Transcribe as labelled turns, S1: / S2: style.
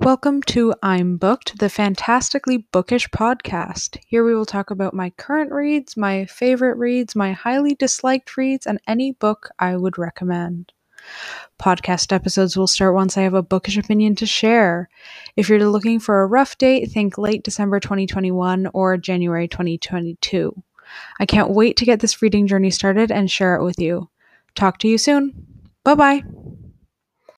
S1: Welcome to I'm Booked, the fantastically bookish podcast. Here we will talk about my current reads, my favorite reads, my highly disliked reads, and any book I would recommend. Podcast episodes will start once I have a bookish opinion to share. If you're looking for a rough date, think late December 2021 or January 2022. I can't wait to get this reading journey started and share it with you. Talk to you soon. Bye bye.